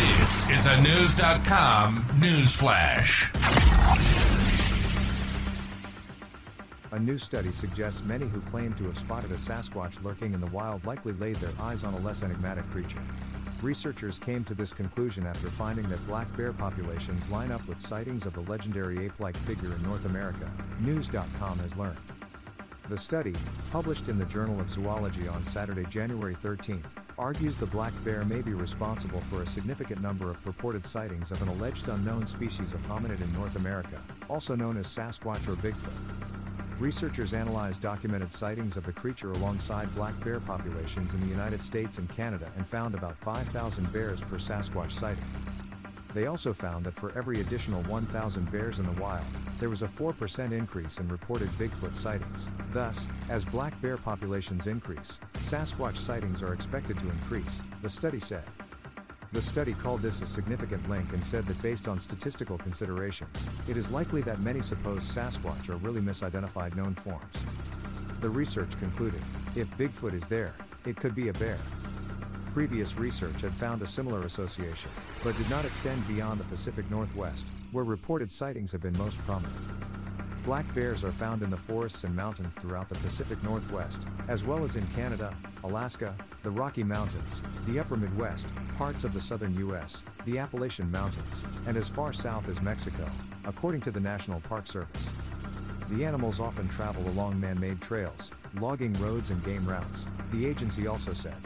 This is a News.com news flash. A new study suggests many who claim to have spotted a Sasquatch lurking in the wild likely laid their eyes on a less enigmatic creature. Researchers came to this conclusion after finding that black bear populations line up with sightings of the legendary ape like figure in North America, News.com has learned. The study, published in the Journal of Zoology on Saturday, January 13, argues the black bear may be responsible for a significant number of purported sightings of an alleged unknown species of hominid in North America, also known as Sasquatch or Bigfoot. Researchers analyzed documented sightings of the creature alongside black bear populations in the United States and Canada and found about 5,000 bears per Sasquatch sighting. They also found that for every additional 1,000 bears in the wild, there was a 4% increase in reported Bigfoot sightings. Thus, as black bear populations increase, Sasquatch sightings are expected to increase, the study said. The study called this a significant link and said that based on statistical considerations, it is likely that many supposed Sasquatch are really misidentified known forms. The research concluded if Bigfoot is there, it could be a bear. Previous research had found a similar association, but did not extend beyond the Pacific Northwest, where reported sightings have been most prominent. Black bears are found in the forests and mountains throughout the Pacific Northwest, as well as in Canada, Alaska, the Rocky Mountains, the Upper Midwest, parts of the southern U.S., the Appalachian Mountains, and as far south as Mexico, according to the National Park Service. The animals often travel along man made trails, logging roads, and game routes, the agency also said.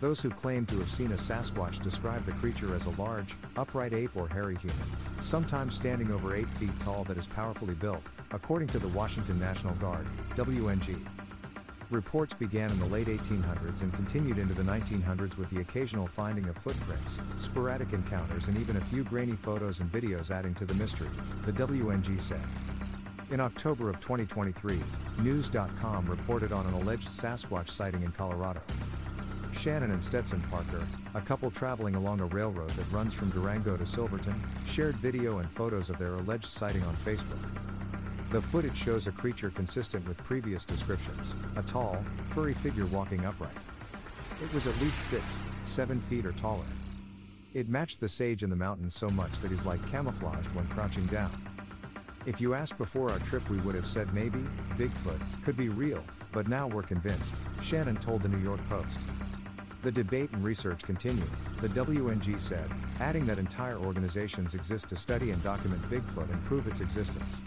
Those who claim to have seen a Sasquatch describe the creature as a large, upright ape or hairy human, sometimes standing over 8 feet tall that is powerfully built, according to the Washington National Guard, WNG. Reports began in the late 1800s and continued into the 1900s with the occasional finding of footprints, sporadic encounters, and even a few grainy photos and videos adding to the mystery, the WNG said. In October of 2023, News.com reported on an alleged Sasquatch sighting in Colorado. Shannon and Stetson Parker, a couple traveling along a railroad that runs from Durango to Silverton, shared video and photos of their alleged sighting on Facebook. The footage shows a creature consistent with previous descriptions a tall, furry figure walking upright. It was at least 6, 7 feet or taller. It matched the sage in the mountains so much that he's like camouflaged when crouching down. If you asked before our trip, we would have said maybe, Bigfoot, could be real, but now we're convinced, Shannon told the New York Post. The debate and research continue, the WNG said, adding that entire organizations exist to study and document Bigfoot and prove its existence.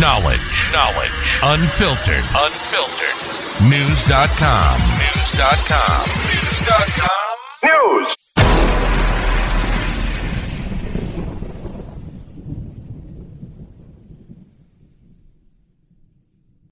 Knowledge. Knowledge. Unfiltered. Unfiltered. News.com. News.com. News.com. News.